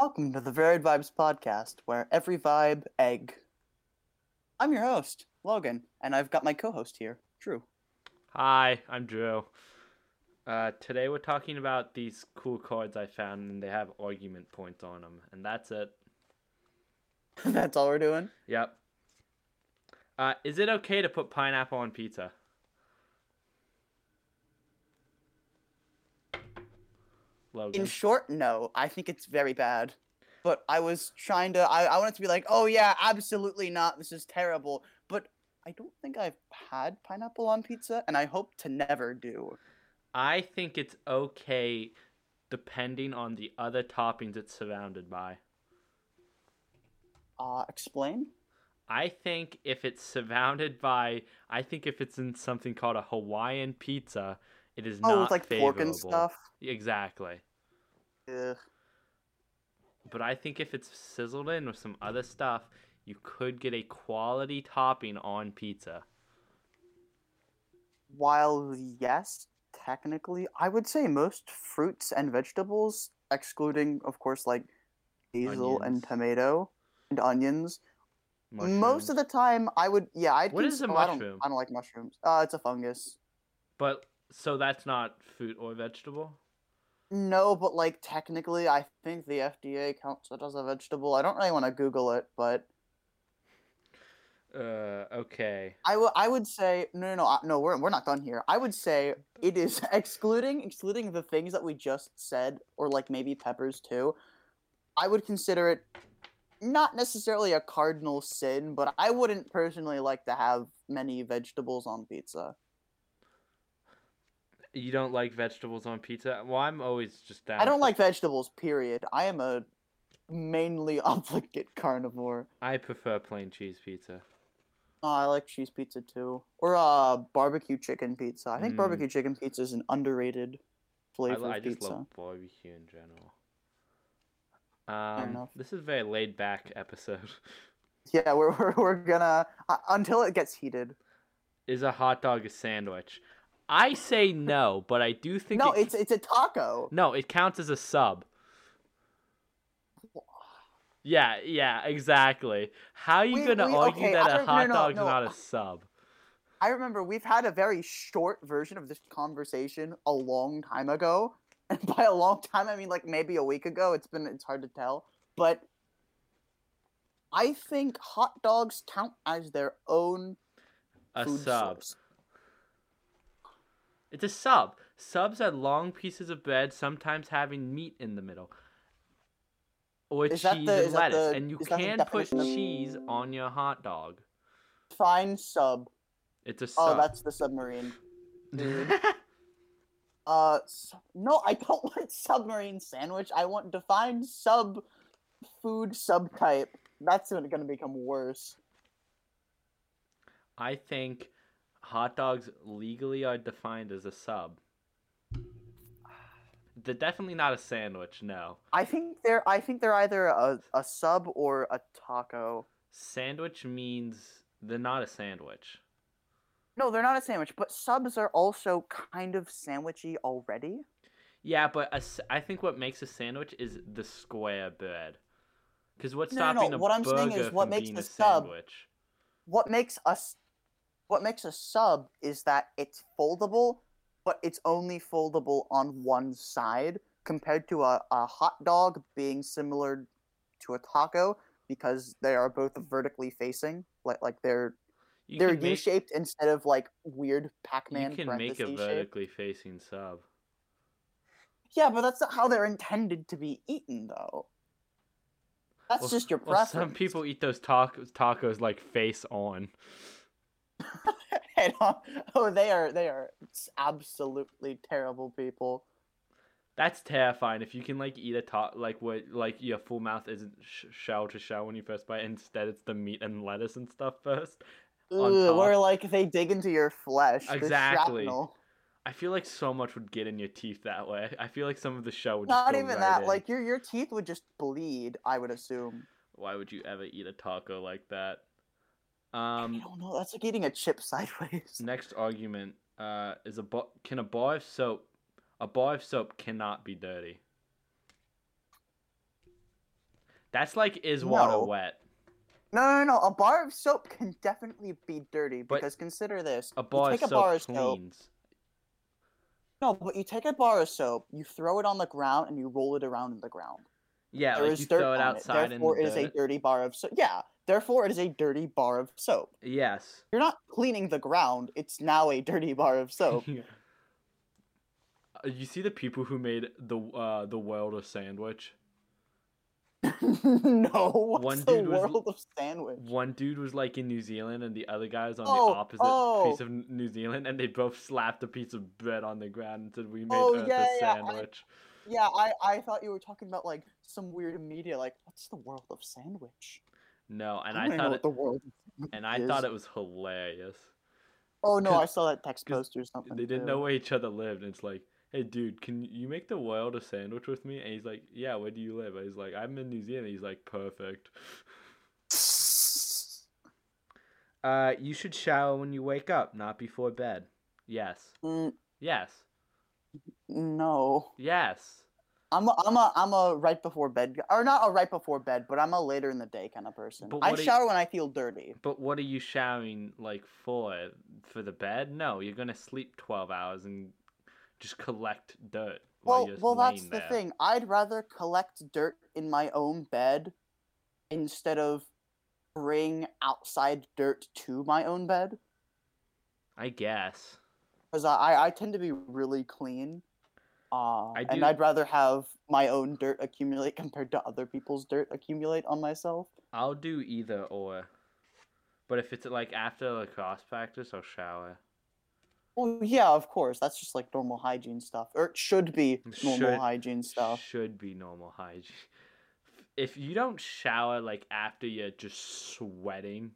Welcome to the Varied Vibes podcast, where every vibe egg. I'm your host, Logan, and I've got my co-host here, Drew. Hi, I'm Drew. Uh, today we're talking about these cool cards I found, and they have argument points on them, and that's it. That's all we're doing. Yep. Uh, is it okay to put pineapple on pizza? Logan. In short, no. I think it's very bad. But I was trying to. I, I wanted to be like, oh yeah, absolutely not. This is terrible. But I don't think I've had pineapple on pizza, and I hope to never do. I think it's okay depending on the other toppings it's surrounded by. Uh, explain. I think if it's surrounded by, I think if it's in something called a Hawaiian pizza, it is. Oh, not with like favorable. pork and stuff. Exactly. Ugh. But I think if it's sizzled in with some other stuff, you could get a quality topping on pizza. While yes, technically, I would say most fruits and vegetables, excluding, of course, like basil and tomato and onions. Most of the time, I would yeah. I'd What cons- is a oh, I don't, mushroom? I don't like mushrooms. Uh, it's a fungus. But so that's not fruit or vegetable. No, but like technically, I think the FDA counts it as a vegetable. I don't really want to Google it, but Uh, okay. I would I would say no, no, no, no. We're we're not done here. I would say it is excluding excluding the things that we just said, or like maybe peppers too. I would consider it not necessarily a cardinal sin, but I wouldn't personally like to have many vegetables on pizza. You don't like vegetables on pizza? Well, I'm always just down. I don't like vegetables. Period. I am a mainly obligate carnivore. I prefer plain cheese pizza. Oh, I like cheese pizza too, or uh, barbecue chicken pizza. I think Mm. barbecue chicken pizza is an underrated I, flavor I of just pizza. love barbecue in general. Um, this is a very laid back episode. Yeah, we're we're, we're gonna uh, until it gets heated. Is a hot dog a sandwich? I say no, but I do think No, it, it's it's a taco. no. It counts as a sub. Yeah, yeah, exactly. How are you We- gonna we- argue okay, that I a hot no, dog's no. not a sub? I remember we've had a very short version of this conversation a long time ago, and by a long time I mean like maybe a week ago. It's been it's hard to tell, but I think hot dogs count as their own A food sub. source. It's a sub. Subs are long pieces of bread, sometimes having meat in the middle. Or Is cheese the- and lettuce. the- and you can put cheese on your hot dog. Fine sub. It's a Oh, that's the submarine. dude. Uh, no, I don't want submarine sandwich. I want defined sub food subtype. That's going to become worse. I think hot dogs legally are defined as a sub. They're definitely not a sandwich, no. I think they're I think they're either a, a sub or a taco. Sandwich means they're not a sandwich. No, they're not a sandwich, but subs are also kind of sandwichy already. Yeah, but a I think what makes a sandwich is the square bread. Because what's No, no, no, stopping a what I'm saying is what from makes being the a sub- sandwich? What makes us what makes a sub is that it's foldable, but it's only foldable on one side compared to a, a hot dog being similar to a taco because they are both vertically facing, like like they're You they're U-shaped instead of like weird Pac-Man You can make a parentheses shape. vertically facing sub. Yeah, but that's not how they're intended to be eaten, though. That's Well, just your well, preference. some people eat those tacos, tacos like face on. Head uh, oh, they are they are absolutely terrible people. That's terrifying. If you can like eat a taco, like what, like your full mouth isn't sh- shell to shell when you first bite. Instead, it's the meat and lettuce and stuff first. Ugh, where like they dig into your flesh. Exactly. I feel like so much would get in your teeth that way. I feel like some of the shell would just Not even right that. in. Like your your teeth would just bleed. I would assume. why would you ever eat a taco like that? I Um, don't know. That's like eating a chip sideways. next argument uh is a bar- can a bar of soap a bar of soap cannot be dirty. That's like is water No. wet? No, no, no. A bar of soap can definitely be dirty But because consider this: A you take of a bar soap of soap. No, but you take a bar of soap, you throw it on the ground, and you roll it around in the ground. Yeah, There like is you dirt throw it on outside it. in Therefore, the it is a dirty bar of soap. Yeah. Therefore, it is a dirty bar of soap. Yes. You're not cleaning the ground. It's now a dirty bar of soap. Uh, you see the people who made the uh the world of sandwich? no, what's One the dude was- world of sandwich? One dude was like in New Zealand and the other guy was on Oh, the opposite oh. piece of New Zealand and they both slapped a piece of bread on the ground and said we made Oh, Earth yeah, a yeah, I- sandwich. Yeah, I, I thought you were talking about like some weird media, like what's the world of sandwich? No, and I, I, thought it, the world. and I is. thought it was hilarious. Oh no, I saw that text post or something. They didn't too. know where each other lived, and it's like, hey, dude, can you make the world a sandwich with me? And he's like, yeah, where do you live? And he's like, I'm in New Zealand. He's like, perfect. Uh, you should shower when you wake up, not before bed. Yes. Mm, Yes. no, Yes. I'm a, I'm a I'm a right before bed or not a right before bed, but I'm a later in the day kind of person. I are you- shower when I feel dirty. But what are you showering like for? For the bed? No, you're gonna sleep twelve hours and just collect dirt. while Well, well, that's laying the thing. I'd rather collect dirt in my own bed instead of bring outside dirt to my own bed. I guess. because I I tend to be really clean. Uh, I and I'd rather have my own dirt accumulate compared to other people's dirt accumulate on myself. I'll do either or. But if it's like after lacrosse practice, I'll shower. Well, yeah, of course. That's just like normal hygiene stuff, or it should be normal Should- hygiene stuff. Should be normal hygiene. If you don't shower like after you're just sweating,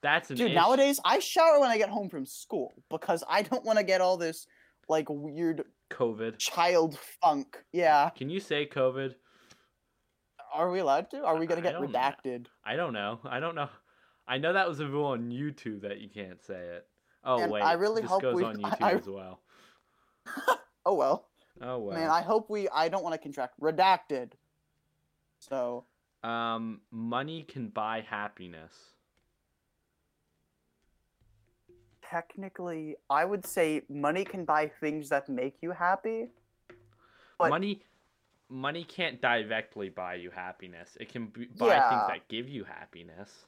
that's an Dude, issue. nowadays I shower when I get home from school because I don't want to get all this like weird COVID. child funk. Yeah, Can you say COVID? are we allowed to? Are we gonna get know. redacted? I don't know. I don't know. I know that was a rule on YouTube that you can't say it. Oh And wait, I really this hope goes we- on I- YouTube I- as well. Oh well, Oh well. man. I hope we. I don't want to contract redacted. So Um, money can buy happiness. Technically, I would say money can buy things that make you happy. But- money, money can't directly buy you happiness. It can b- buy Yeah. things that give you happiness.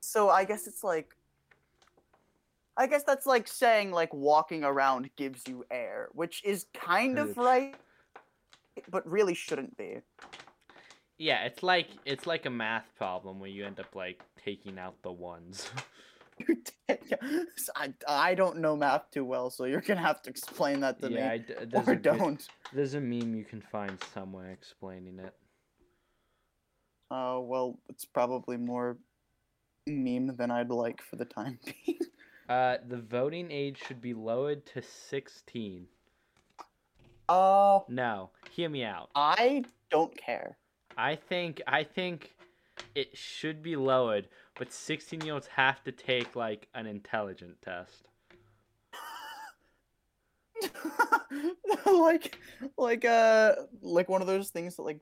So I guess it's like I guess that's like saying like walking around gives you air, which is kind of right, but really shouldn't be. Yeah, it's like it's like a math problem where you end up like taking out the ones. I, I don't know math too well, so you're gonna have to explain that to yeah, I me, d- or a don't. There's a meme you can find somewhere explaining it. Oh well, it's probably more meme than I'd like for the time being. Uh, the voting age should be lowered to 16. Uh, No, hear me out. I don't care. I think I think it should be lowered, but 16 year olds have to take like an intelligent test. like like uh like one of those things that like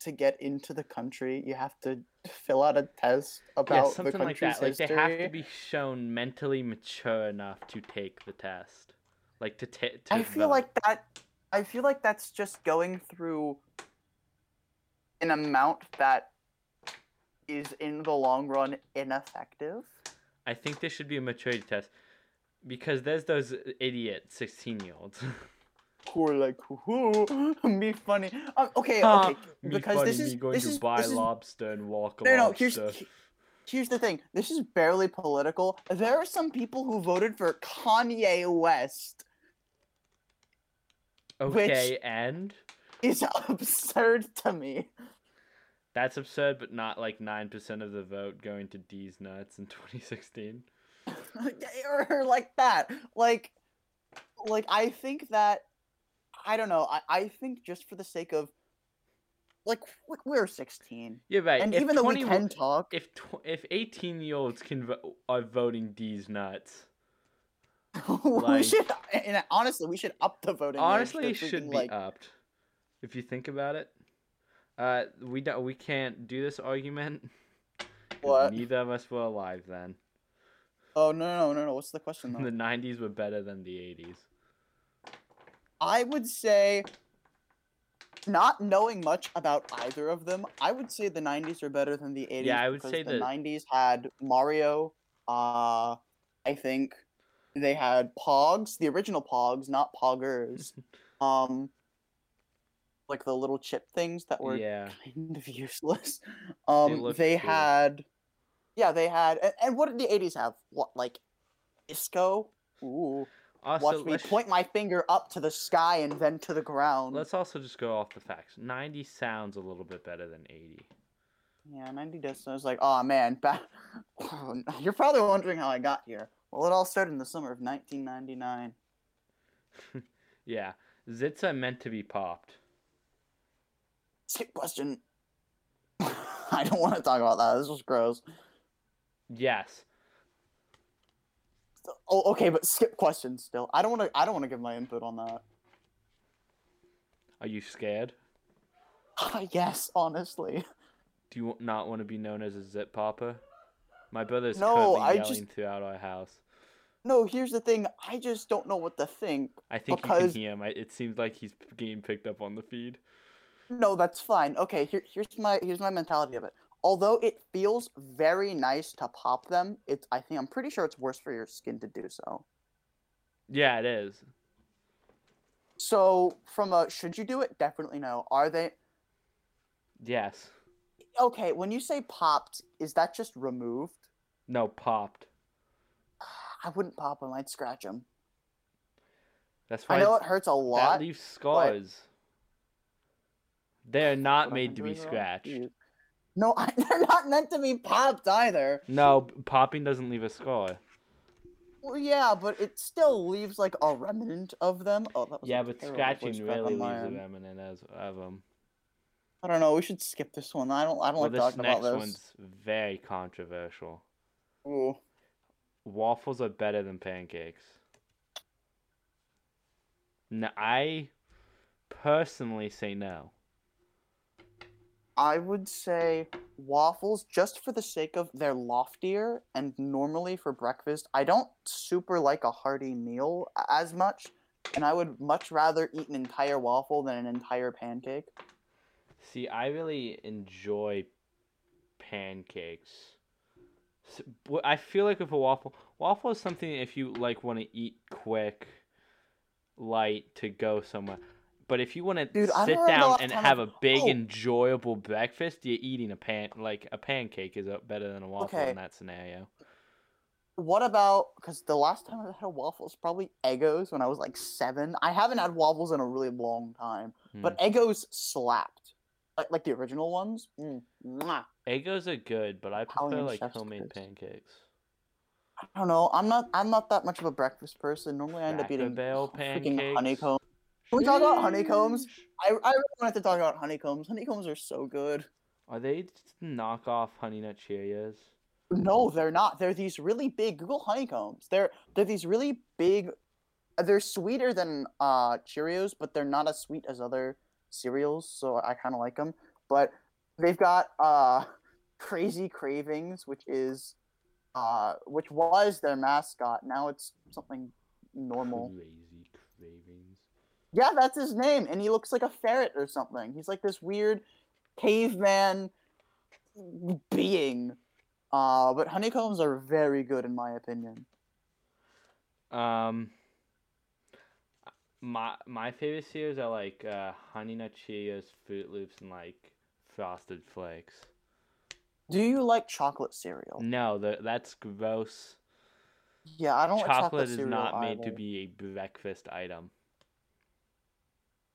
to get into the country you have to fill out a test about yeah, the something like country's that. Like they have to be shown mentally mature enough to take the test. Like to take. I feel like that I feel like that's just going through an amount that is in the long run ineffective. I think there should be a maturity test because there's those idiot 16 year olds. Who are like, "Hoo, me funny. Um, okay, okay, me because funny, this is me going this to is buy this is lobster and walk No, no, here's here's the thing. This is barely political. There are some people who voted for Kanye West. Okay, and It's absurd to me. That's absurd, but not like nine percent of the vote going to Deez Nuts in 2016. or like that. Like like I think that I don't know. I, I think just for the sake of like we're 16. You're right. And if even though 20 we can talk, if tw- if 18 year olds can vo- are voting Deez Nuts, we like- should and honestly, we should up the voting honestly, should be like upped. If you think about it, Uh, we don't. We can't do this argument. What? Neither of us were alive then. Oh no no no no! What's the question though? The '90s were better than the '80s. I would say, not knowing much about either of them, I would say the '90s are better than the '80s. Yeah, I would say the that- '90s had Mario. Uh, I think they had Pogs, the original Pogs, not Poggers. um, like the little chip things that were yeah. kind of useless. Um, looked they cool. had, yeah, they had, and, and what did the '80s have? What like, disco? Ooh, Also, watch me point my finger up to the sky and then to the ground. let's also just go off the facts. '90 sounds a little bit better than '80. Yeah, 90 days. I was like, oh man, back. You're probably wondering how I got here. Well, it all started in the summer of 1999. Yeah, zits are meant to be popped. Skip question. I don't want to talk about that. This was gross. Yes. Oh, okay, but skip questions still. I don't want to. I don't want to give my input on that. Are you scared? yes, honestly. Do you not want to be known as a zip popper? My brother's No, currently yelling just- throughout our house. No, here's the thing. I just don't know what to think. I think you Because- can hear him. It seems like he's getting picked up on the feed. No, that's fine. Okay, here, here's my here's my mentality of it. Although it feels very nice to pop them, it's I think I'm pretty sure it's worse for your skin to do so. Yeah, it is. So from a should you do it? Definitely no. Are they Yes. okay? When you say popped, is that just removed? No, popped. I wouldn't pop them. I'd scratch them. That's why I know it hurts a lot. that leaves scars. They're not made to be doing it wrong. scratched. No, I, they're not meant to be popped either. No, popping doesn't leave a scar. Well, yeah, but it still leaves like a remnant of them. Oh, that was Yeah, but scratching really leaves a remnant as of them. I don't know. We should skip this one. I don't. I don't Well, like this talking about this. This next one's very controversial. Ooh. Waffles are better than pancakes. No, I personally say no. I would say waffles just for the sake of they're loftier and normally for breakfast. I don't super like a hearty meal as much, and I would much rather eat an entire waffle than an entire pancake. See, I really enjoy pancakes. I feel like with a waffle, waffle is something if you like want to eat quick, light to go somewhere. But if you want to Dude, sit don't remember the down and have a big oh. enjoyable breakfast, you're eating a pan like a pancake is better than a waffle Okay. in that scenario. What about because the last time I had a waffle was probably Eggos when I was like seven. I haven't had waffles in a really long time, but Hmm. Eggos slapped, like like the original ones. Mm. Eggos are good, but I prefer Italian like homemade pancakes. I don't know. I'm not. I'm not that much of a breakfast person. Normally, I end up Cracker eating Barrel freaking pancakes. honeycomb. Can we talk about honeycombs? Sheesh. I, I really wanted to talk about honeycombs. Honeycombs are so good. Are they just knockoff Honey Nut Cheerios? No, they're not. They're these really big Google honeycombs. They're they're these really big. They're sweeter than uh Cheerios, but they're not as sweet as other cereals. So I kind of like them. But they've got uh crazy cravings, which is uh which was their mascot. Now it's something normal. Crazy cravings. Yeah, that's his name, and he looks like a ferret or something. He's like this weird caveman being. Uh, but honeycombs are very good in my opinion. Um, my my favorite cereals are like uh, Honey Nut Cheerios, Froot Loops, and like Frosted Flakes. Do you like chocolate cereal? No, the, that's gross. Yeah, I don't like Chocolate chocolate is not made to be a breakfast item.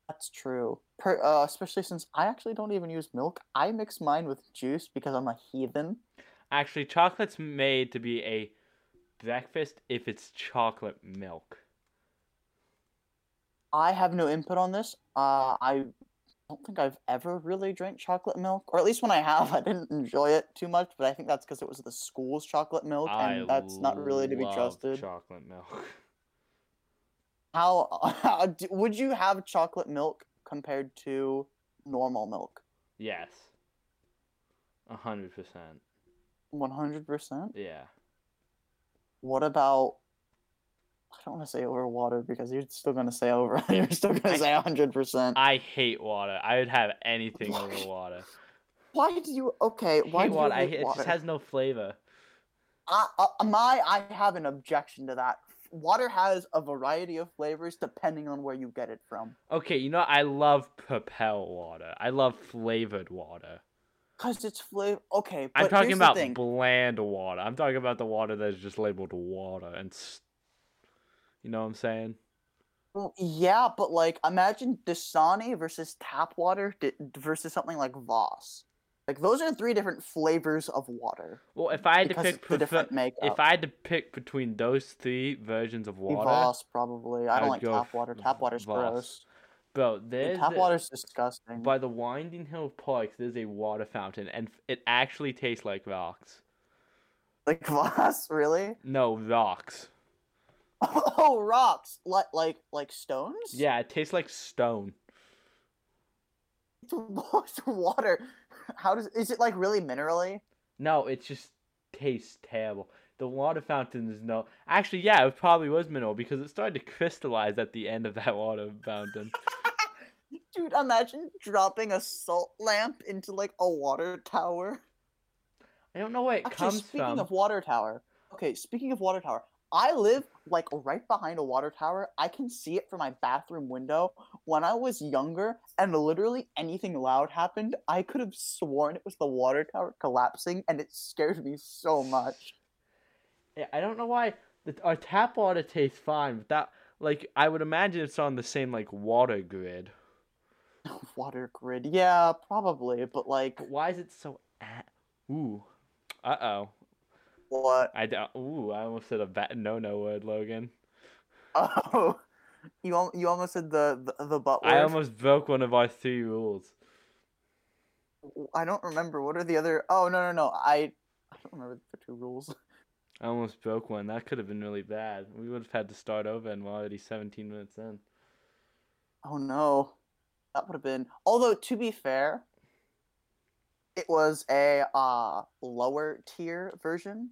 That's true. Per, uh, especially since I actually don't even use milk. I mix mine with juice because I'm a heathen. Actually, chocolate's made to be a breakfast if it's chocolate milk. I have no input on this. Uh, I don't think I've ever really drank chocolate milk, or at least when I have, I didn't enjoy it too much. But I think that's because it was the school's chocolate milk, I and that's not really to be trusted. Chocolate milk. How, how would you have chocolate milk compared to normal milk? Yes. A hundred percent. One hundred percent. Yeah. What about? I don't want to say over water because you're still gonna say over. you're still gonna I- say hundred percent. I hate water. I would have anything over water. Why do you? Okay, why hate do water. you I hate hate, it water? just has no flavor. I, uh, my, I have an objection to that. Water has a variety of flavors depending on where you get it from. Okay, you know I love Propel water. I love flavored water. Cause it's flavor. Okay, but I'm talking about bland water. I'm talking about the water that's just labeled water and. s you know what I'm saying? Well, yeah, but like, imagine Dasani versus tap water versus something like Voss. Like those are three different flavors of water Well, if I had to pick, of the different makeup. if I had to pick between those three versions of water, Voss probably. I don't like tap water. Tap water's Voss. gross. bro, Dude, there's tap a- water's disgusting. by the Winding Hill Park. There's a water fountain, and it actually tastes like rocks. Like Voss, really? No rocks. Oh, rocks. Like like like stones? Yeah, it tastes like stone. It's water. How does is it like really minerally? No, it just tastes terrible. The water fountain is no. Actually, yeah, it probably was mineral because it started to crystallize at the end of that water fountain. Dude, imagine dropping a salt lamp into like a water tower. I don't know where it Actually, comes speaking from. Speaking of water tower, okay, speaking of water tower, I live like right behind a water tower. I can see it from my bathroom window. When I was younger and literally anything loud happened, I could have sworn it was the water tower collapsing and it scared me so much. Yeah, I don't know why the, our tap water tastes fine, but that like I would imagine it's on the same like water grid. water grid. Yeah, probably, but like But why is it so? Ooh, uh oh. What? I don't. Ooh, I almost said a bad no no word, Logan. Oh. You al- you almost said the the, the butt word. I almost broke one of our three rules. I don't remember. What are the other? Oh no no no. I I don't remember the two rules. I almost broke one. That could have been really bad. We would have had to start over, and we're already 17 minutes in. Oh no, that would have been. Although to be fair, it was a uh lower tier version,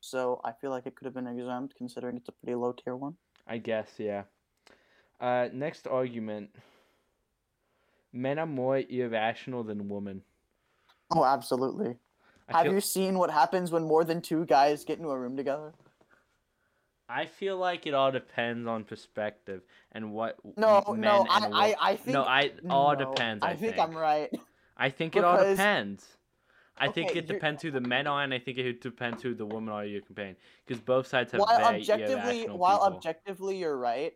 so I feel like it could have been exempt considering it's a pretty low tier one. I guess, yeah. Uh, next argument. Men are more irrational than women. Oh, absolutely. I Have feel, you seen what happens when more than two guys get into a room together? I feel like it all depends on perspective and what No, men no, I, and I, wo- I think no, I all no, depends. I, I think I'm right. I think it all depends. I think it you're- depends who the men are, and I think it depends who the women are you're comparing. Because both sides have while objectively while people. objectively you're right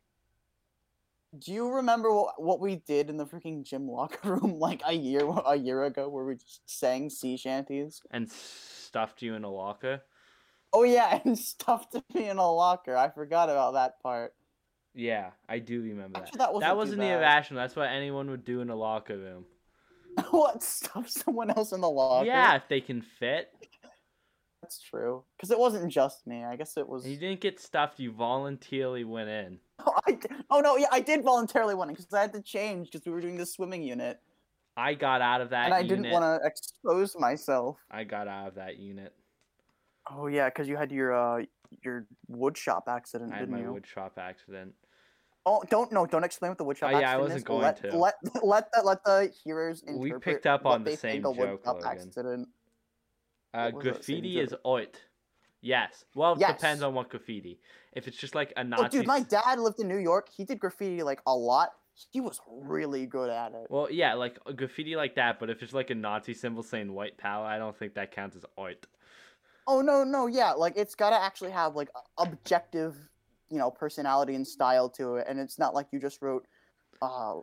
do you remember what, what we did in the freaking gym locker room like a year a year ago where we just sang sea shanties and stuffed you in a locker. oh yeah and stuffed me in a locker i forgot about that part Yeah, I do remember that. Actually, that wasn't that wasn't irrational. That's what anyone would do in a locker room. what stuff someone else in the locker Yeah, if they can fit. that's true because it wasn't just me i guess it was And you didn't get stuffed. You voluntarily went in. oh, I oh no yeah i did voluntarily went in because i had to change because we were doing the swimming unit I got out of that and i unit. didn't want to expose myself I got out of that unit. Oh yeah, because you had your uh your wood shop accident, I had didn't my you? wood shop accident. Oh, don't no, don't explain what the wood shop Oh, yeah, I wasn't is. going let, to. Let let the let the hearers interpret. We picked up on the same wood joke, Logan. accident. Uh, What was that same graffiti is art. Yes. Well, it Yes. depends on what graffiti. If it's just like a Oh, Nazi. dude, my dad lived in New York. He did graffiti like a lot. He was really good at it. Well, yeah, like graffiti like that. But if it's like a Nazi symbol saying "white power," I don't think that counts as art. Oh no, no, yeah, like it's gotta actually have like objective, you know, personality and style to it, and it's not like you just wrote, uh,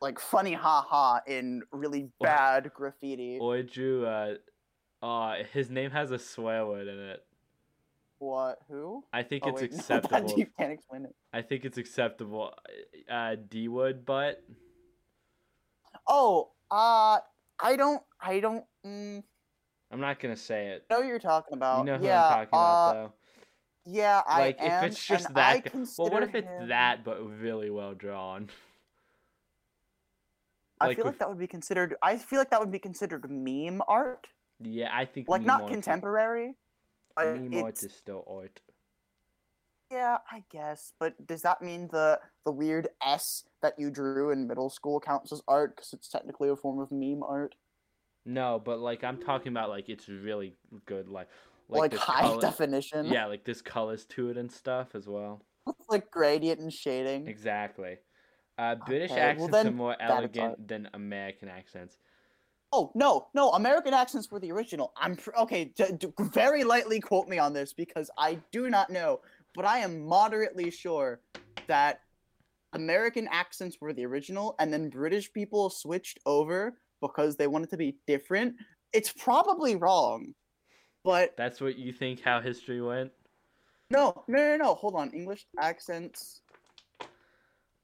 like funny ha ha in really bad graffiti. Or drew. Uh, uh, his name has a swear word in it. What? Who? I think Oh, it's wait, no, acceptable. that- you can't explain it. I think it's acceptable. Uh, D word, but Oh, uh, I don't, I don't mm, I'm not gonna say it. I know what you're talking about. You know who yeah, I'm talking about, uh, though. Yeah, Like I am. if it's just that. Well, what if it's him- that but really well drawn? I feel with- like that would be considered. I feel like that would be considered meme art, Yeah, I think like meme not is- contemporary. But Meme art is still art. yeah, I guess. But does that mean the the weird S that you drew in middle school counts as art because it's technically a form of meme art, No, but like I'm talking about like it's really good, like like, like, high color- definition? Yeah, like there's colors to it and stuff as well. with like gradient and shading. Exactly. Uh, British Okay, well accents are more that is art. elegant than American accents. Oh no, no! American accents were the original. I'm pr- okay. D- d- very lightly quote me on this because I do not know, but I am moderately sure that American accents were the original, and then British people switched over because they wanted to be different. It's probably wrong, but That's what you think how history went? no, no, no, no. Hold on. English accents.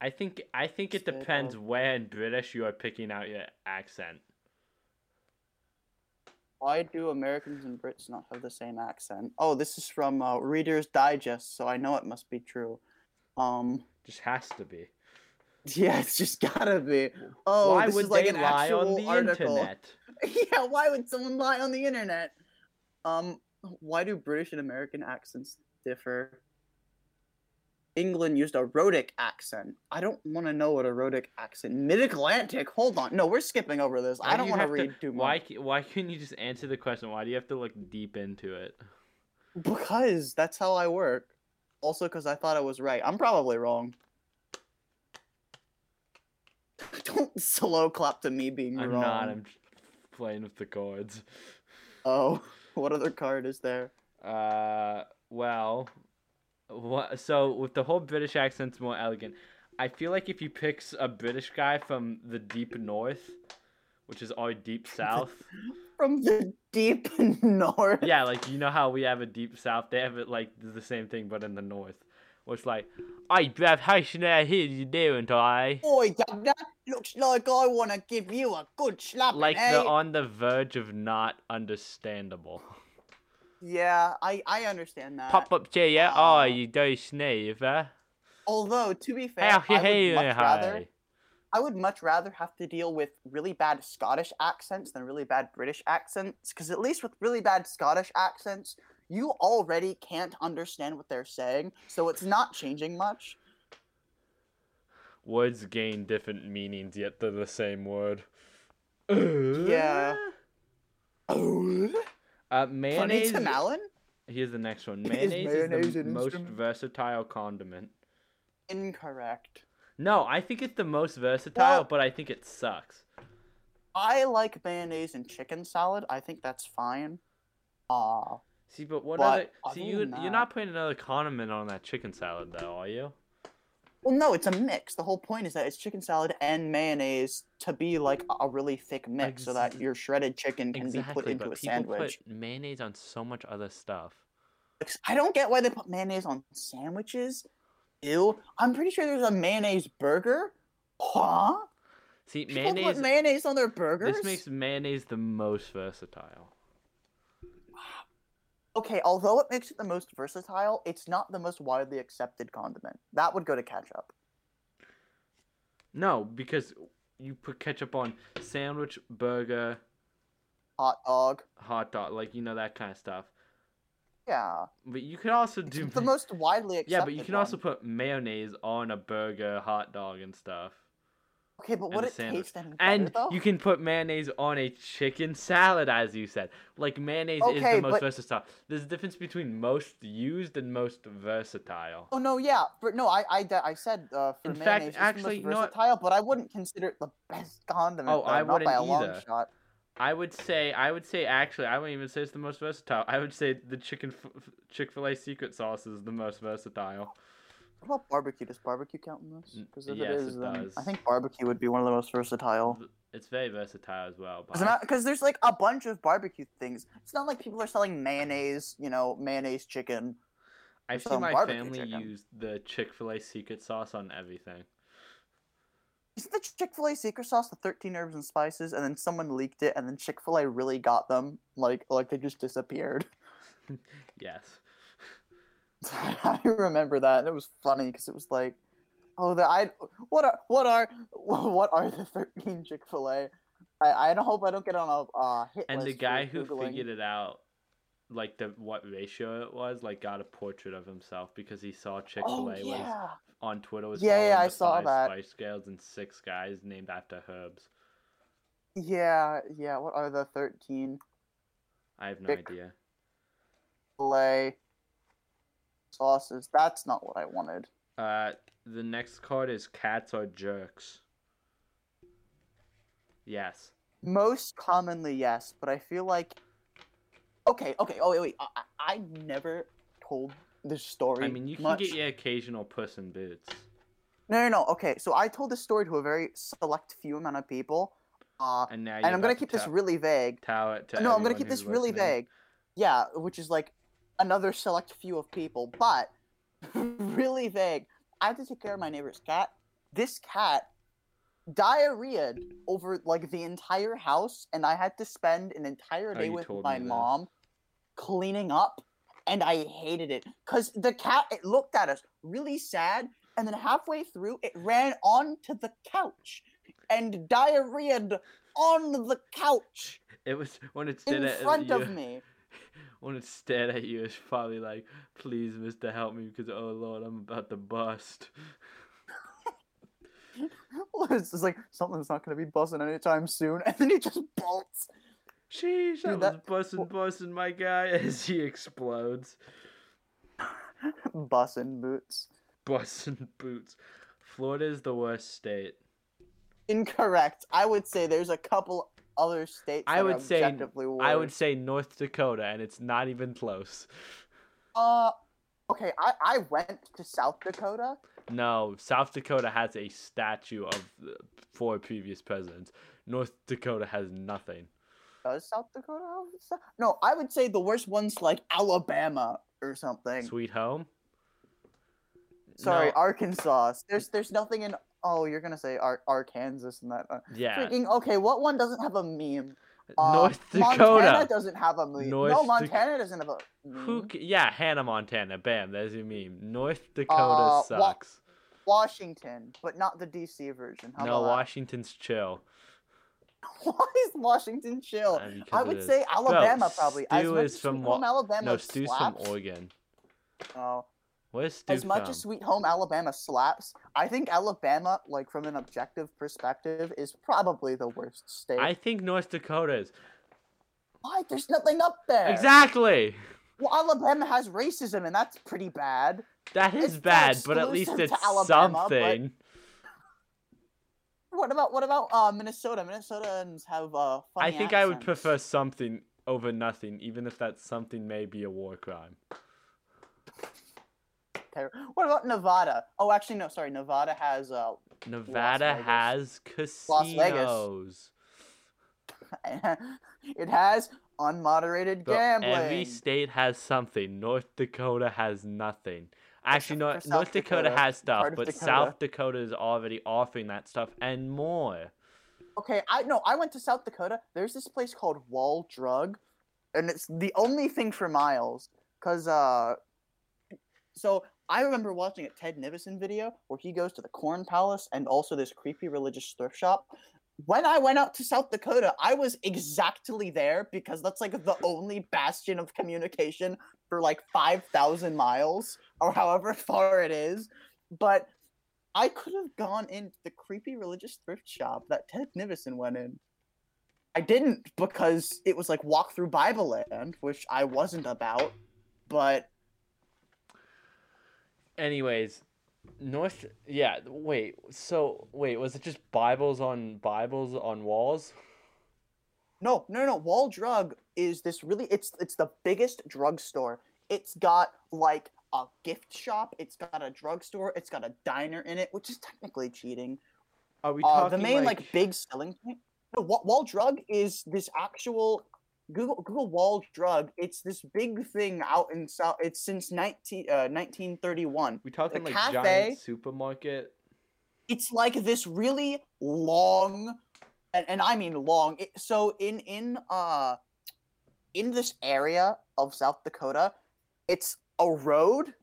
I think I think it depends where in British you are picking out your accent. Why do Americans and Brits not have the same accent? Oh, this is from uh, Reader's Digest, so I know it must be true. Um. Just has to be. Yeah, it's just gotta be. Oh, Why this would is like they an lie on the article. internet? yeah, why would someone lie on the internet? Um, why do British and American accents differ? England used a rhotic accent. I don't want to know what a rhotic accent. Mid Atlantic. Hold on. No, we're skipping over this. Why I do don't want to read too much. Why why couldn't you just answer the question? Why do you have to look deep into it? Because that's how I work. Also, because I thought I was right. I'm probably wrong. Don't slow clap to me being I'm wrong. not. I'm playing with the cards. Oh, what other card is there? Uh, well, what? So with the whole British accent's more elegant. I feel like if you pick a British guy from the deep north, which is our deep south. From the deep north. yeah, like you know how we have a deep south. They have it like the same thing, but in the north. It's like, I Brav, how should I hear you doing, I? Boy, Governor, looks like I want to give you a good slap. Like eh? they're on the verge of not understandable. Yeah, I I understand that. Pop up to yeah. uh, oh, you do sneeze, eh? Although to be fair, How I would hey, much rather. I would much rather have to deal with really bad Scottish accents than really bad British accents. Because at least with really bad Scottish accents, you already can't understand what they're saying, so it's not changing much. Words gain different meanings, yet they're the same word. Yeah. Oh, Uh, funny mayonnaise. Tim Allen? Here's the next one. Is Mayonnaise is, the most instrument? versatile condiment. Incorrect. No, I think it's the most versatile, Well- but I think it sucks. I like mayonnaise and chicken salad. I think that's fine. Uh, See, but what But other? See, you than you're not putting another condiment on that chicken salad, though, are you? Well, no, it's a mix. The whole point is that it's chicken salad and mayonnaise to be like a really thick mix, so that your shredded chicken can exactly, be put into but a people sandwich. put mayonnaise on so much other stuff. I don't get why they put mayonnaise on sandwiches. Ew. I'm pretty sure there's a mayonnaise burger. Huh? See, People mayonnaise. put mayonnaise on their burgers. This makes mayonnaise the most versatile. Okay, although it makes it the most versatile, it's not the most widely accepted condiment. That would go to ketchup. No, because you put ketchup on sandwich, burger, Hot dog. hot dog, like you know that kind of stuff. Yeah. But you could also do It's the most widely accepted. yeah, but you can also put mayonnaise on a burger, hot dog, and stuff. Okay, but would it sandwich. taste any better And though? you can put mayonnaise on a chicken salad, as you said. Like mayonnaise is the most but- versatile. There's a difference between most used and most versatile. Oh no, yeah, but no, I I, I said uh, for In fact, mayonnaise it's actually, the most what? versatile, but I wouldn't consider it the best condiment. Oh, though, I not by a wouldn't long either. shot. I would say, I would say, actually, I wouldn't even say it's the most versatile. I would say the chicken f- Chick Fil A secret sauce is the most versatile. What about barbecue? Does barbecue count in this? Because if yes, it it is, then does. I think barbecue would be one of the most versatile. It's very versatile as well. Because there's like a bunch of barbecue things. It's not like people are selling mayonnaise, you know, mayonnaise chicken. I've seen my family chicken. use the Chick Fil A secret sauce on everything. Isn't the Chick Fil A secret sauce the 13 herbs and spices, and then someone leaked it, and then Chick Fil A really got them, like like they just disappeared. Yes. I remember that, and it was funny because it was like, Oh, the I. What are what are what are the thirteen Chick Fil A? I I don't hope I don't get on a uh, hit And the guy who Googling. figured it out, like the what ratio it was, like got a portrait of himself because he saw Chick Fil Oh A was on Twitter was Yeah, yeah, I saw that. Spice Girls and six guys named after herbs. Yeah, yeah. What are the thirteen I have no Chick- idea. fillet sauces? That's not what I wanted. Uh, the next card is cats or jerks. Yes. Most commonly, yes, but I feel like. Okay, okay. Oh wait, wait. I, I never told this story. I mean, you can much. get your occasional puss in boots. No, no, no. Okay, so I told this story to a very select few amount of people, uh, And now and I'm gonna to keep this really vague. tell it no, I'm gonna keep this who's really vague. Yeah, which is like another select few of people, but really vague. I had to take care of my neighbor's cat. This cat diarrheaed over like the entire house, and I had to spend an entire Oh, day you with my mom cleaning up, and I hated it because the cat it looked at us really sad, and then halfway through it ran onto the couch and diarrheaed on the couch It was when it stared in at front you, of me. When it stared at you, it's probably like, "Please, Mister, help me, because oh Lord, I'm about to bust." it's like something's not going to be buzzing anytime soon, and then he just bolts. Sheesh, I Dude, was that- busting, busting my guy as he explodes. Bussin' boots. Busting boots. Florida is the worst state. Incorrect. I would say there's a couple other states. I would say-. I would say North Dakota, and it's not even close. Uh, okay. I I went to South Dakota. No, South Dakota has a statue of four previous presidents. North Dakota has nothing. Does South Dakota have? No, I would say the worst ones like Alabama or something. Sweet home. Sorry, No, Arkansas. There's there's nothing in. Oh, you're gonna say Ar- Arkansas and that. Uh, yeah, Freaking okay. What one doesn't have a meme? Uh, North Montana Dakota. doesn't have a meme. North no, Montana doesn't have a meme. Who? Yeah, Hannah Montana. Bam, there's your meme. North Dakota Uh, wa- sucks. Washington, but not the DC version. How no? Washington's chill. Why is Washington chill? Uh, I would say Alabama Stu probably. Much is from Wa- Alabama No, Stu's from. Oregon. Oh, Where's Stu as much from? as Sweet Home Alabama slaps, I think Alabama, like from an objective perspective, is probably the worst state. I think North Dakota is. Why? There's nothing up there. Exactly. Well, Alabama has racism, and that's pretty bad. That is It's bad, but at least it's Alabama, something. What about what about uh, Minnesota? Minnesotans have uh, I think I would prefer something over nothing, even if that something may be a war crime. Ter- What about Nevada? Oh, actually, no. Sorry, Nevada has uh, Nevada has Las Vegas. casinos. it has unmoderated But gambling. every state has something. North Dakota has nothing. Actually, no, for South North Dakota, Dakota, has stuff, but Dakota. South Dakota is already offering that stuff and more. Okay, I no, I went to South Dakota. There's this place called Wall Drug, and it's the only thing for miles. Cause uh, so I remember watching a Ted Nivison video where he goes to the Corn Palace and also this creepy religious thrift shop. When I went out to South Dakota, I was exactly there because that's like the only bastion of communication for like five thousand miles or however far it is. But I could have gone into the creepy religious thrift shop that Ted Nivison went in. I didn't because it was like walk through Bible land, which I wasn't about. But Anyways, North. Yeah. Wait. So wait, was it just Bibles on Bibles on walls? no, no, no. Wall Drug is this really? It's it's the biggest drugstore. It's got like a gift shop. It's got a drugstore. It's got a diner in it, which is technically cheating. Are we Uh, talking the main like, like, big selling point. No, Wall, Wall Drug is this actual Google Google Wall Drug. It's this big thing out in South. It's since 19, uh, 1931. We talking the like cafe- giant supermarket? It's like this really long, and, and I mean long. It, so in in uh in this area of South Dakota, it's a road,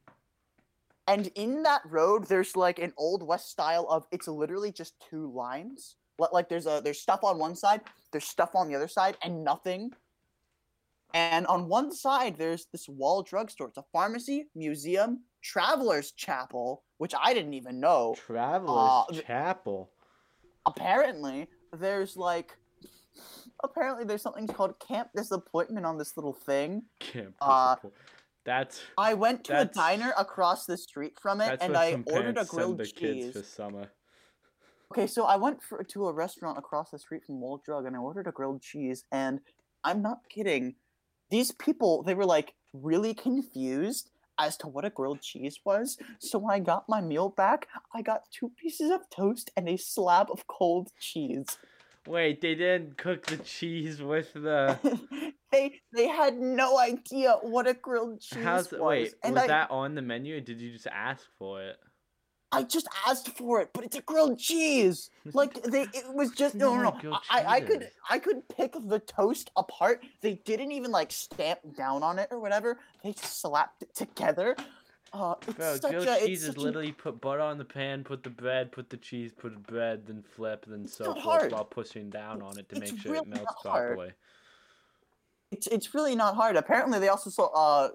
And in that road, there's like an old west style of it's literally just two lines. Li- Like there's a there's stuff on one side, there's stuff on the other side, and nothing. And on one side, there's this wall drugstore. It's a pharmacy, museum, traveler's chapel, which I didn't even know. Traveler's Uh, Chapel. Apparently, there's like apparently there's something called camp disappointment on this little thing. Camp uh, That's I went to a diner across the street from it, and I ordered a grilled cheese. kids for summer. Okay, so I went for, to a restaurant across the street from Wall Drug and I ordered a grilled cheese. And I'm not kidding. These people, they were like really confused as to what a grilled cheese was. So when I got my meal back, I got two pieces of toast and a slab of cold cheese. Wait, they didn't cook the cheese with the. they they had no idea what a grilled cheese How's was. wait? and was I, that on the menu, or did you just ask for it? I just asked for it, but it's a grilled cheese. Like they, it was just no, no, no. I, I could. I could pick the toast apart. They didn't even like stamp down on it or whatever. They just slapped it together. Uh, it's Bro, such grilled a, cheese it's is literally put butter on the pan, put the bread, put the cheese, put the bread, then flip, then so forth hard. while pushing down on it to It's make sure really it melts properly. it's, it's really not hard. Apparently, they also saw, uh,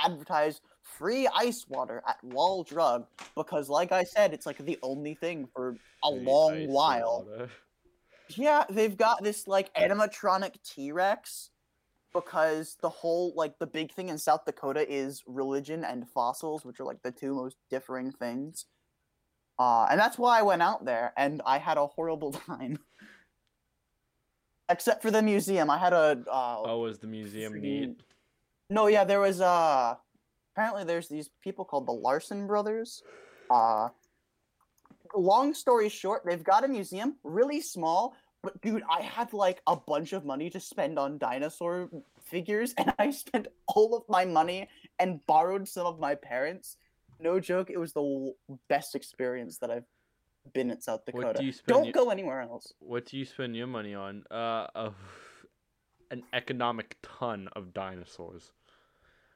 advertise free ice water at Wall Drug because, like I said, it's like the only thing for a Free long while. water. Yeah, they've got this like animatronic T Rex because the whole like the big thing in South Dakota is religion and fossils, which are like the two most differing things. Uh, and that's why I went out there, and I had a horrible time. Except for the museum, I had a uh, Oh, was the museum freaking- neat? no, yeah, there was uh apparently there's these people called the Larson brothers. Uh long story short, they've got a museum, really small, but dude, I had like a bunch of money to spend on dinosaur figures and I spent all of my money and borrowed some of my parents. No joke, it was the best experience that I've been at South Dakota. Do Don't your- go anywhere else. What do you spend your money on? Uh, an economic ton of dinosaurs.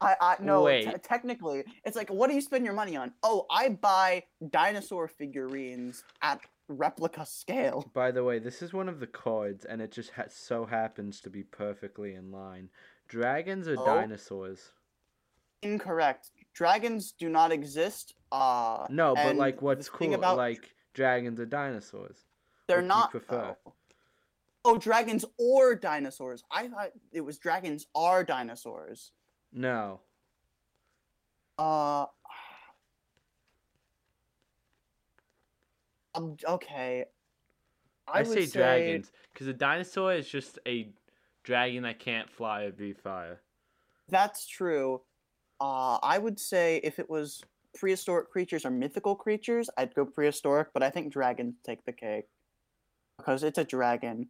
I, I no. te- Wait. technically, it's like, what do you spend your money on? Oh, I buy dinosaur figurines at replica scale. By the way, this is one of the cards, and it just ha- so happens to be perfectly in line. Dragons or Oh. dinosaurs? Incorrect. Dragons do not exist. Uh, No, but like, what's cool? about- Like dragons or dinosaurs? they're what do you not. prefer? though. Oh, dragons or dinosaurs. I thought it was dragons are dinosaurs. No. Uh. Um, okay. I, would say, dragons because a dinosaur is just a dragon that can't fly or breathe fire. That's true. Uh, I would say if it was prehistoric creatures or mythical creatures, I'd go prehistoric, but I think dragons take the cake because it's a dragon.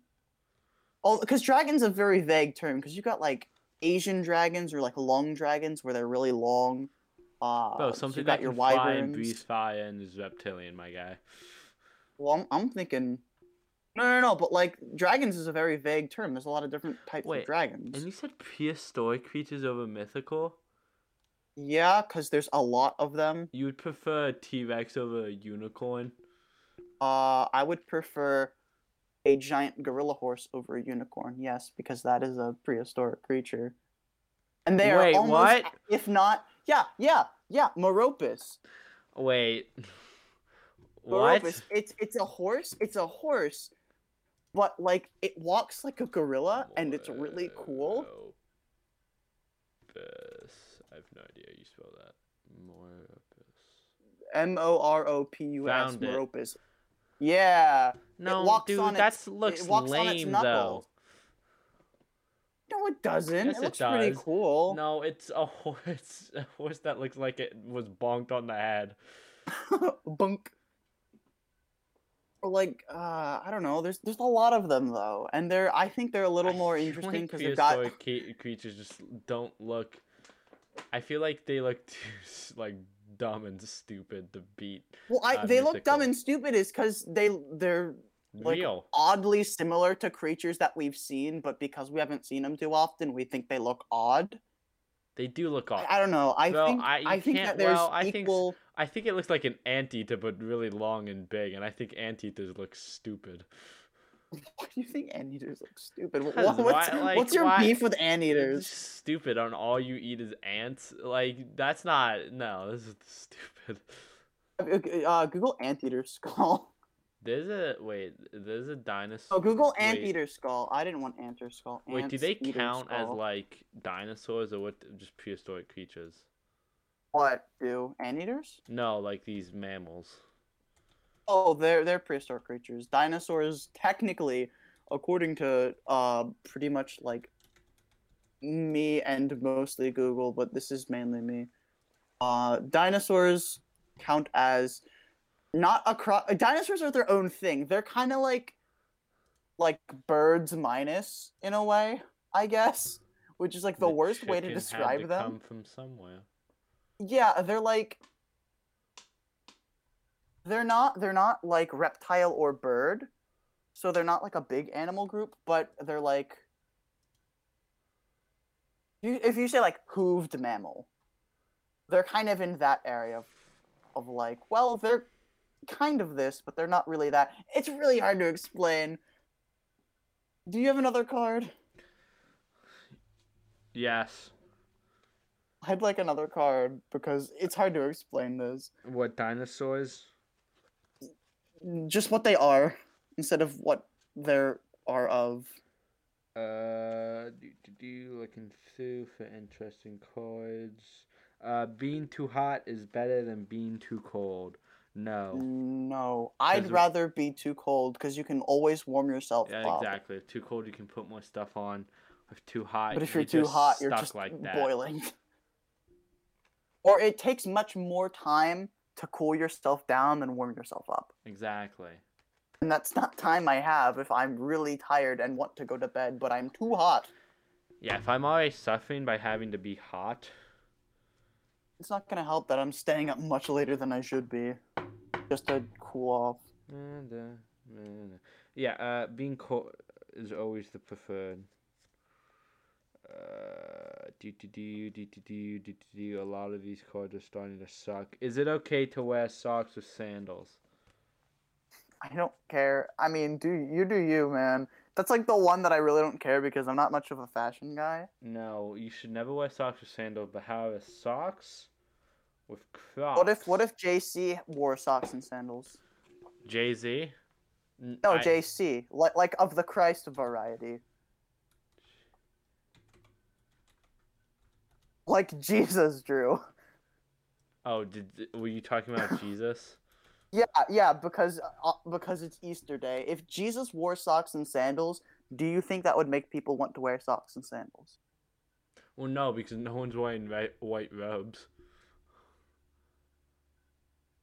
Oh, because dragon's a very vague term because you got like Asian dragons or like long dragons where they're really long. Uh, so something you got that your fly and wyverns. breathe fire and is reptilian, my guy. Well, I'm, I'm thinking. No, no, no, but like dragons is a very vague term. There's a lot of different types Wait, of dragons. And you said prehistoric creatures over mythical? Yeah, because there's a lot of them. You would prefer a T Rex over a unicorn? Uh, I would prefer a giant gorilla horse over a unicorn. Yes, because that is a prehistoric creature. And they Wait, are almost, what? if not, yeah, yeah, yeah, Moropus. Wait. What? Moropus. It's it's a horse. It's a horse, but like it walks like a gorilla, and it's really cool. Moropus. I have no idea how you spell that. Moropus. M O R O P U S. Found it. Yeah. No, dude, on that its- looks it walks on its lame though. No, it doesn't. Yes, it it looks pretty cool. No, it's a horse. A horse that looks like it was bonked on the head. Bunk. Or like, uh, I don't know. There's there's a lot of them though, and they're I think they're a little I more interesting like because they've got. creatures just don't look. I feel like they look too like dumb and stupid to beat Well, I they look dumb and stupid is because they they're Like, real. oddly similar to creatures that we've seen, but because we haven't seen them too often, we think they look odd. They do look odd. I, I don't know. I Well, think I- I, think that there's well, I think equal. I think it looks like an anteater, but really long and big, and I think anteaters look stupid. Why do you think anteaters look stupid? Wha- 'Cause What's, why- like, what's your why- beef with anteaters? stupid on all you eat is ants. Like that's not no, this is stupid. Uh, Google anteater skull. There's a wait, there's a dinosaur. Oh, Google Wait. anteater skull. I didn't want anteater skull. Wait, do they count as like dinosaurs or what? Just prehistoric creatures? what? Do anteaters? No, like these mammals. Oh, they're they're prehistoric creatures. Dinosaurs, technically, according to uh, pretty much like me and mostly Google, but this is mainly me. Uh, dinosaurs count as not across. Dinosaurs are their own thing. They're kind of like like birds minus in a way, I guess, which is like the, worst way to describe to them. Come from somewhere. Yeah, they're like they're not they're not like reptile or bird. So they're not like a big animal group, but they're like you, if you say like hooved mammal, they're kind of in that area of, of like, well, they're kind of this, but they're not really that. It's really hard to explain. Do you have another card? Yes. I'd like another card because it's hard to explain this. What dinosaurs? Just what they are instead of what there are of. Uh, do do do looking through for interesting cards. Uh, being too hot is better than being too cold. No. No, I'd rather be too cold because you can always warm yourself Yeah, up. exactly. If too cold, you can put more stuff on. If too hot, But if you're too hot, you're just like that. boiling. or it takes much more time to cool yourself down than warm yourself up. Exactly. And that's not time I have if I'm really tired and want to go to bed, but I'm too hot. Yeah, if I'm already suffering by having to be hot, It's not gonna help that I'm staying up much later than I should be. Just to cool off. and, and, yeah, uh, being cold is always the preferred do do do do do do do do. A lot of these cards are starting to suck. Is it okay to wear socks with sandals? I don't care. I mean, do you do you, man? That's like the one that I really don't care because I'm not much of a fashion guy. No, you should never wear socks with sandals, but however, socks with Crocs. What if what if JC wore socks and sandals? Jay Z. No, I... JC, like like of the Christ variety. Like Jesus, Drew. Oh, did were you talking about Jesus? Yeah, yeah, because uh, because it's Easter Day. If Jesus wore socks and sandals, do you think that would make people want to wear socks and sandals? Well, no, because no one's wearing ri- white robes.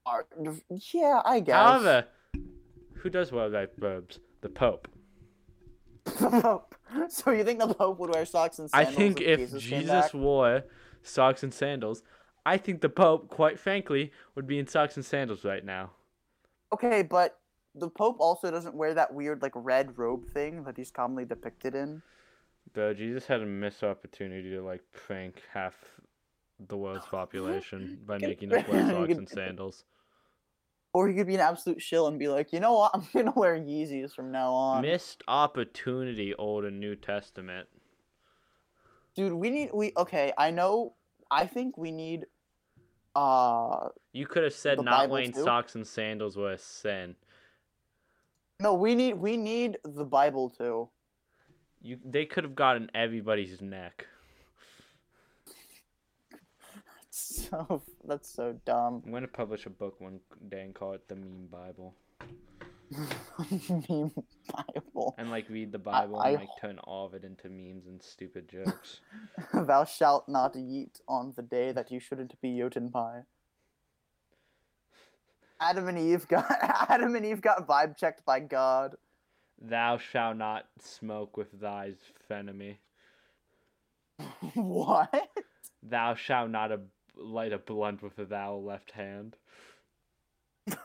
Are- yeah, I guess. However, who does wear white robes? The Pope. so you think the Pope would wear socks and sandals? I think if Jesus, Jesus wore socks and sandals, I think the Pope, quite frankly, would be in socks and sandals right now. Okay, but the Pope also doesn't wear that weird like red robe thing that he's commonly depicted in. Though Jesus had a missed opportunity to like prank half the world's population by making us wear socks and sandals. Or he could be an absolute shill and be like, you know what, I'm gonna wear Yeezys from now on. Missed opportunity, Old and New Testament. Dude, we need we okay, I know I think we need uh You could have said not Bible wearing too? socks and sandals were a sin. no, we need we need the Bible too. You they could have gotten everybody's neck. So that's so dumb. I'm gonna publish a book one day and call it the Meme Bible, Meme Bible. and like read the Bible I- and like turn all of it into memes and stupid jokes. Thou shalt not eat on the day that you shouldn't be eaten by. Adam and Eve got Adam and Eve got vibe checked by God. Thou shalt not smoke with thy enemy. what? Thou shalt not a- light a blunt with a thou left hand.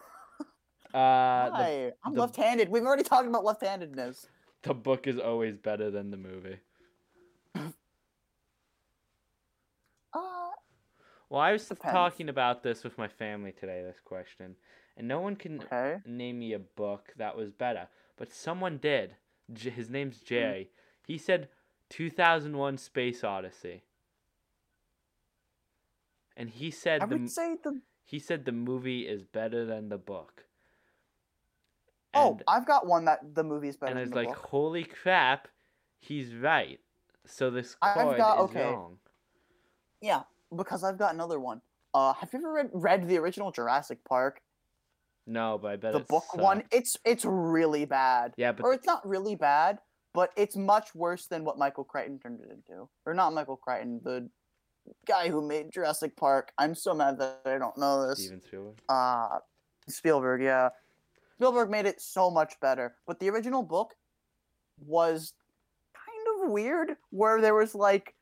Uh, the, I'm the- left-handed. We've already talked about left-handedness. the book is always better than the movie. Uh, Well, I was Depends. talking about this with my family today. This question, and no one can Okay. name me a book that was better, but someone did. J- his name's. Jay. He said 2001: Space Odyssey, and he said I the would say the. he said the movie is better than the book. Oh, I've got one that the movie's better and than it's like, book. holy crap, he's right. So this I've got- is okay. wrong. Yeah, because I've got another one. Uh, have you ever read, read the original Jurassic Park? No, but I bet the book one. It's it's really bad. Yeah, but or it's not really bad, but it's much worse than what Michael Crichton turned it into. Or not Michael Crichton, the guy who made Jurassic Park. I'm so mad that I don't know this. Steven Spielberg. Uh Spielberg, yeah. Spielberg made it so much better. But the original book was kind of weird where there was like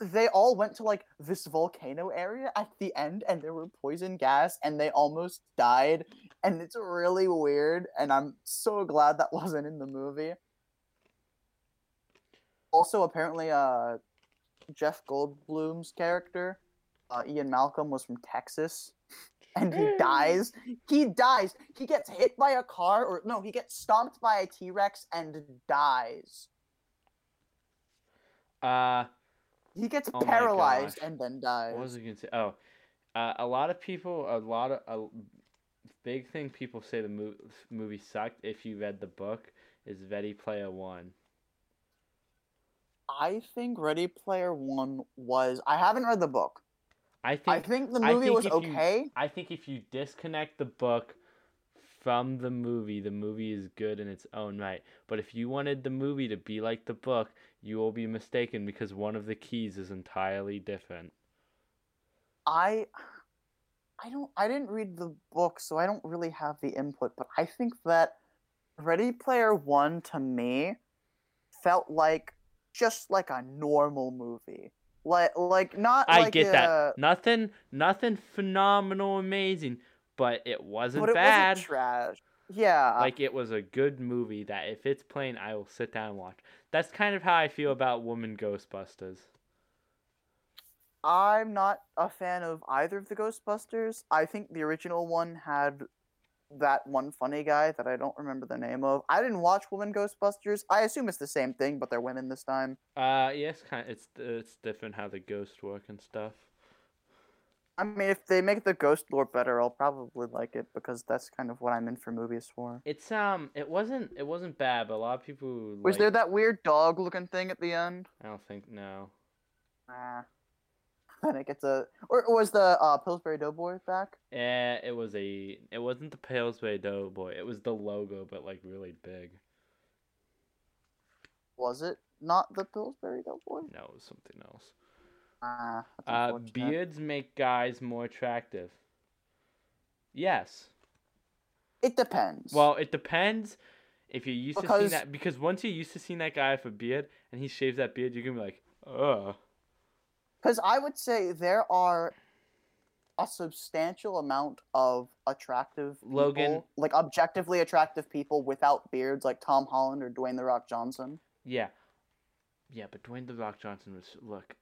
they all went to like this volcano area at the end and there were poison gas and they almost died and it's really weird and I'm so glad that wasn't in the movie. Also apparently uh Jeff Goldblum's character uh, Ian Malcolm was from Texas and he dies. He dies. He gets hit by a car, or no, he gets stomped by a T Rex and dies. Uh, He gets Oh paralyzed and then dies. what was I gonna say? Oh, uh, a lot of people, a lot of a big thing people say the mo- movie sucked. If you read the book, is Ready Player One. I think Ready Player One was. I haven't read the book. I think I think the movie think was if you- okay. I think if you disconnect the book from the movie, the movie is good in its own right. But if you wanted the movie to be like the book, you will be mistaken because one of the keys is entirely different. I. I don't. I didn't read the book, so I don't really have the input. But I think that Ready Player One to me felt like just like a normal movie. Like, like not. I like get a, that. Nothing nothing phenomenal amazing, but it wasn't but it bad. wasn't trash. Yeah. like it was a good movie that if it's playing I will sit down and watch. That's kind of how I feel about Woman Ghostbusters. I'm not a fan of either of the Ghostbusters. I think the original one had that one funny guy that I don't remember the name of. I didn't watch Woman Ghostbusters. I assume it's the same thing, but they're women this time. Uh yes, kind it's it's different how the ghosts work and stuff. I mean, if they make the ghost lore better, I'll probably like it because that's kind of what I'm in for movies for. It's um, it wasn't it wasn't bad, but a lot of people Was like, there that weird dog-looking thing at the end? I don't think no. Nah. It gets a. Or was the uh, Pillsbury Doughboy back? Yeah, it was a it wasn't the Pillsbury Doughboy. It was the logo, but like really big. Was it not the Pillsbury Doughboy? No, it was something else. Ah, that's Uh, beards make guys more attractive. Yes. It depends. Well, it depends if you're used to seeing that because once you're used to seeing that guy with a beard and he shaves that beard, you're gonna be like, ugh. Because I would say there are a substantial amount of attractive people, Logan- like objectively attractive people without beards, like Tom Holland or Dwayne the Rock Johnson. Yeah. Yeah, but Dwayne the Rock Johnson was look,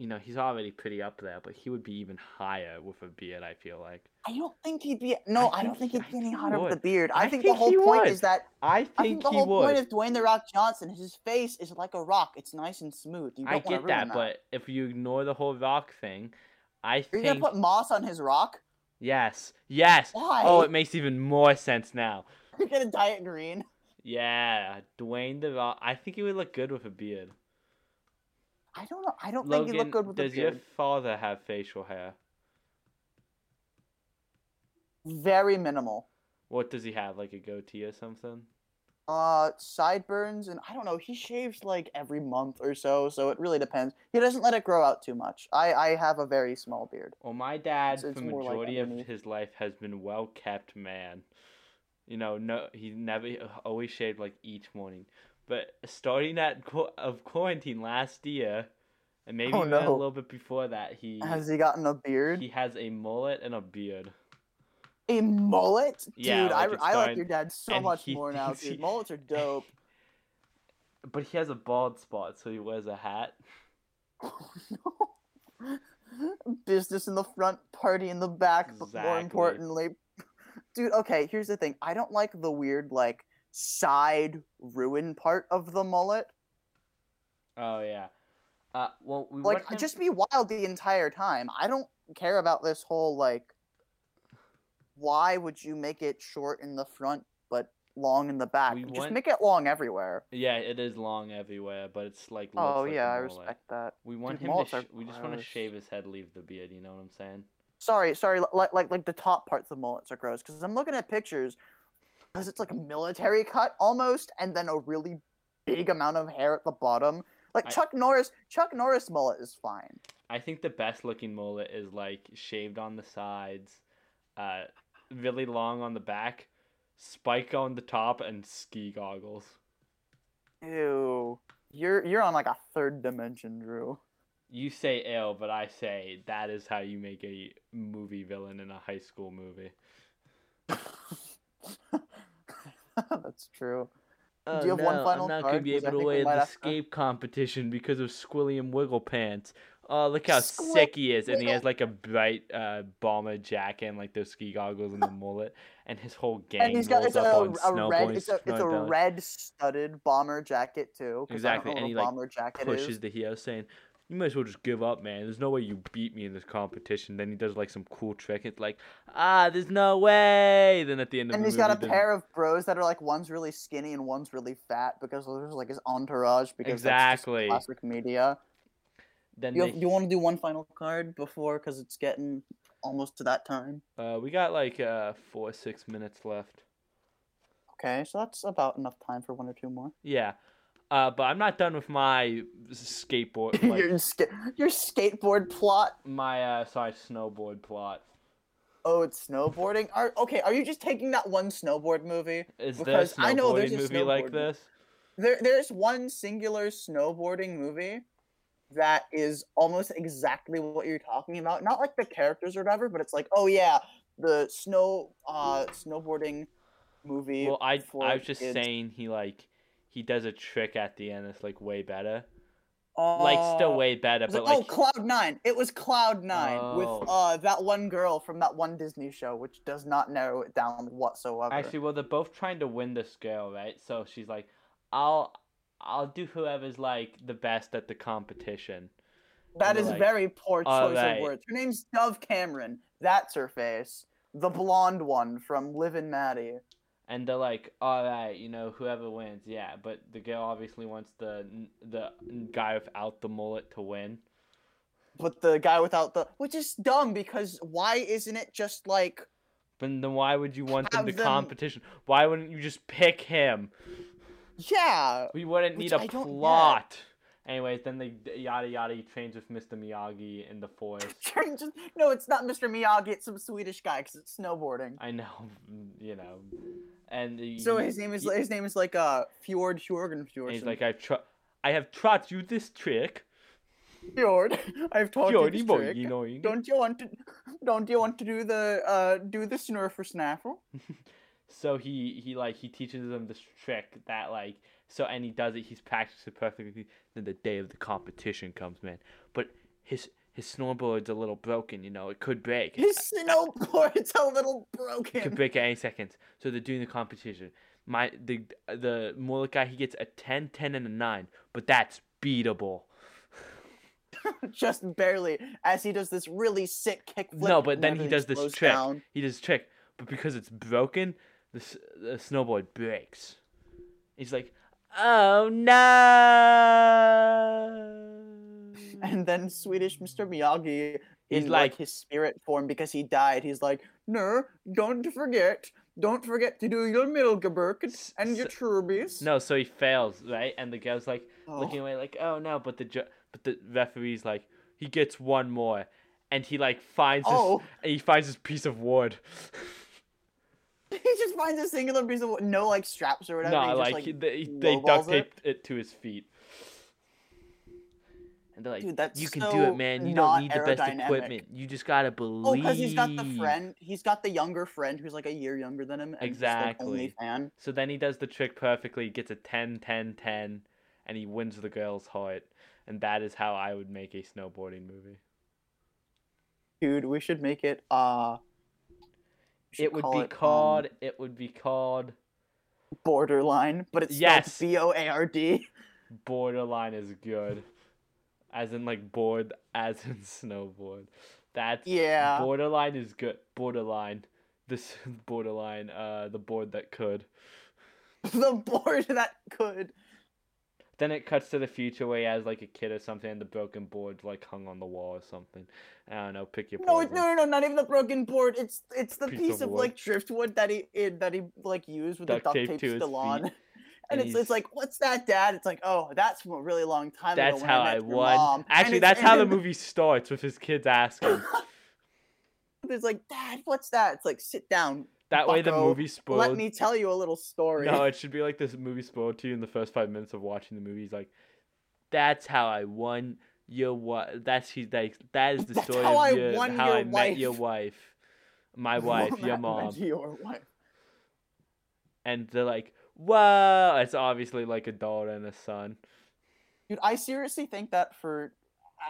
you know, he's already pretty up there, but he would be even higher with a beard. I feel like. I don't think he'd be. No, I I, don't think think he- he'd be any hotter with a beard. I, I think, think the whole point would. is that I I think, think the he whole would. point of Dwayne the Rock Johnson is his face is like a rock. It's nice and smooth. You don't I get ruin that, but if you ignore the whole rock thing, I Are you think gonna put moss on his rock? yes, yes. Why? Oh, it makes even more sense now. You're gonna dye it green. Yeah, Dwayne the Rock. I think he would look good with a beard. I don't know. I don't Logan, think you look good with a does your father have facial hair? Very minimal. What does he have? Like a goatee or something? Uh, sideburns, and I don't know. He shaves like every month or so, so it really depends. He doesn't let it grow out too much. I I have a very small beard. Well, my dad, it's for more like majority of his life, has been well kept man. You know, no, he never always shaved like each morning. But starting at qu- of quarantine last year, and maybe Oh, even a little bit before that, he Has he gotten a beard? he has a mullet and a beard. A mullet, Yeah, dude. like I, I like your dad so and much more now, dude. he- Mullets are dope. But he has a bald spot, so he wears a hat. Oh, no. business in the front, party in the back, but more importantly, dude. Okay, here's the thing. I don't like the weird like side ruin part of the mullet. Oh yeah. Uh, well, we Like, him- just be wild the entire time. I don't care about this whole like. Why would you make it short in the front but long in the back? We Just want- make it long everywhere. Yeah, it is long everywhere, but it's like. Oh like yeah, I respect that. We want Dude, him to. Sh- we just want to shave his head, leave the beard. You know what I'm saying? Sorry, sorry. Like like like the top parts of mullets are gross because I'm looking at pictures because it's like a military cut almost, and then a really big amount of hair at the bottom. Like I- Chuck Norris, Chuck Norris mullet is fine. I think the best looking mullet is like shaved on the sides, uh, really long on the back, spike on the top, and ski goggles. Ew, you're you're on like a third dimension, Drew. You say ill, but I say that is how you make a movie villain in a high school movie. That's true. Oh, Do you have one no, final I'm not card? gonna be able to win the escape competition because of Squilliam Wiggle Pants. Oh, look how Squill- sick he is, and he has like a bright uh, bomber jacket and like those ski goggles and the mullet, and his whole gang And he's got rolls it's a, up on a red it's a it's a red studded bomber jacket too. 'cause I don't Exactly, know and what he, like, pushes is. the heel, saying, "You might as well just give up, man. There's no way you beat me in this competition." Then he does like some cool trick. It's like, ah, there's no way. Then at the end of the And the he's movie, got a then- pair of bros that are like one's really skinny and one's really fat because there's like his entourage because Exactly. classic media. Then You, they, you want to do one final card before because it's getting almost to that time. uh, we got like uh four six minutes left. Okay, so that's about enough time for one or two more. Yeah. Uh, but I'm not done with my skateboard, your, like ska- your skateboard plot. my uh, sorry, snowboard plot. Oh, it's snowboarding. Are okay? Are you just taking that one snowboard movie? Is Because there a I know there's a movie like this? There, there's one singular snowboarding movie that is almost exactly what you're talking about. Not like the characters or whatever, but it's like, oh yeah, the snow, uh, snowboarding movie. Well, I I was just kids. saying he like he does a trick at the end that's like way better. like still Uh, way better, but like, like oh, Cloud Nine. It was Cloud Nine Oh. with uh that one girl from that one Disney show, which does not narrow it down whatsoever. actually, well, they're both trying to win this girl, right? So she's like, I'll I'll do whoever's like the best at the competition. That is like, very poor choice "Alright." of words. Her name's Dove Cameron. That's her face. The blonde one from Liv and Maddie. And they're like, all right, you know, whoever wins, yeah. But the girl obviously wants the the guy without the mullet to win. But the guy without the which is dumb because why isn't it just like But then why would you want them to them- competition? Why wouldn't you just pick him? yeah We wouldn't need a get. Anyways, then they yada yada. He trains with Mr. Miyagi in the forest. Just- no it's not Mr. Miyagi it's some Swedish guy because it's snowboarding I know, you know, and he, so his name is he- his name is like uh Fjord Fjord he's like, I've tr- I have taught you this trick. Fjord I've taught you Fjordy this boy, trick. you know, you don't you want to don't you want to do the uh do the snurfer snaffle So he he like he teaches them this trick that like so and he does it. He's practiced it perfectly. Then the day of the competition comes, man. But his his snowboard's a little broken. You know, it could break. His snowboard's a little broken. It could break at any second. So they're doing the competition. My the the guy he gets a 10, 10, and a nine, but that's beatable. Just barely, as he does this really sick kickflip. No, but then he does this trick. down. He does trick, but because it's broken, the the snowboard breaks. He's like, oh no. And then Swedish Mr. Miyagi, is like, like- his spirit form because he died, he's like, no, don't forget, don't forget to do your Milgeberg S- and your s- Turbis. No, so he fails, right? And the girl's like Oh. looking away, like, "Oh no!" But the ju- but the referee's like, he gets one more, and he like finds his Oh. and he finds his piece of wood. he just finds a singular piece of no like straps or whatever. no, he just, like, like he- they, they duct taped it. to his feet. And they're like, Dude, that's "You can do it, man. You don't need the best equipment. You just gotta believe. Oh, because he's got the friend. He's got the younger friend who's like a year younger than him. Like, Exactly. So then he does the trick perfectly, gets a 10, 10, 10, and he wins the girl's heart. And that is how I would make a snowboarding movie. Dude, we should make it. Uh, It would call be um, called. It would be called. borderline, but it's Yes. B O A R D. Borderline is good, as in like board, as in snowboard. That's Yeah. Borderline is good. Borderline. This borderline. Uh, the board that could. the board that could. Then it cuts to the future where he has like a kid or something, and the broken board's like hung on the wall or something. I don't know. Pick your. No, it- no, no, no, not even the broken board. It's it's the Piece piece, of of, like driftwood that he it, that he like used with Duct the duct tape tape still on. feet, And, and it's it's like, what's that, Dad? It's like, oh, that's from a really long time ago. That's how I, I won. Mom. Actually, that's how the movie starts with his kids asking. It's like, Dad, what's that? It's like, sit down. That way, the movie spoiled. Let me tell you a little story. No, it should be like this movie spoiled to you in the first five minutes of watching the movie. He's like, "That's how I won your wife. That's he. That, that is the That's story how of I your, won how your I met your wife." wife, my wife, your mom." Your wife. And they're like, "Whoa!" It's obviously like a daughter and a son. Dude, I seriously think that for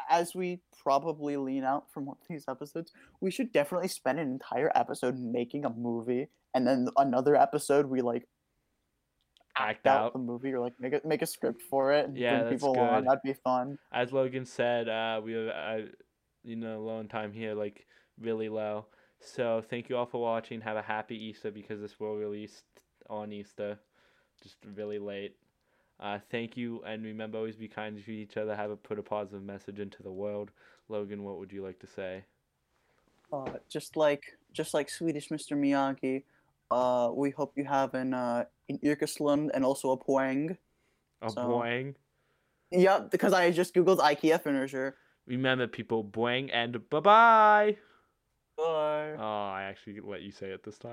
as we probably lean out from one of these episodes, we should definitely spend an entire episode making a movie, and then another episode we like Act out, out. the movie or like make a make a script for it and Yeah, bring that's people on. good. That'd be fun. As Logan said, uh, we have, uh, you know, low time here, like really low. So thank you all for watching. Have a happy Easter because this will release on Easter, just really late. Uh, thank you, and remember always be kind to each other. Have a put a positive message into the world. Logan, what would you like to say? Uh, just like just like Swedish Mr. Miyagi, uh, we hope you have an uh, an Irkeslund and also a Poeng. A So- boing. Yep, because I just googled IKEA finisher. Remember, people, boing and bye bye. Bye. Oh, I actually let you say it this time.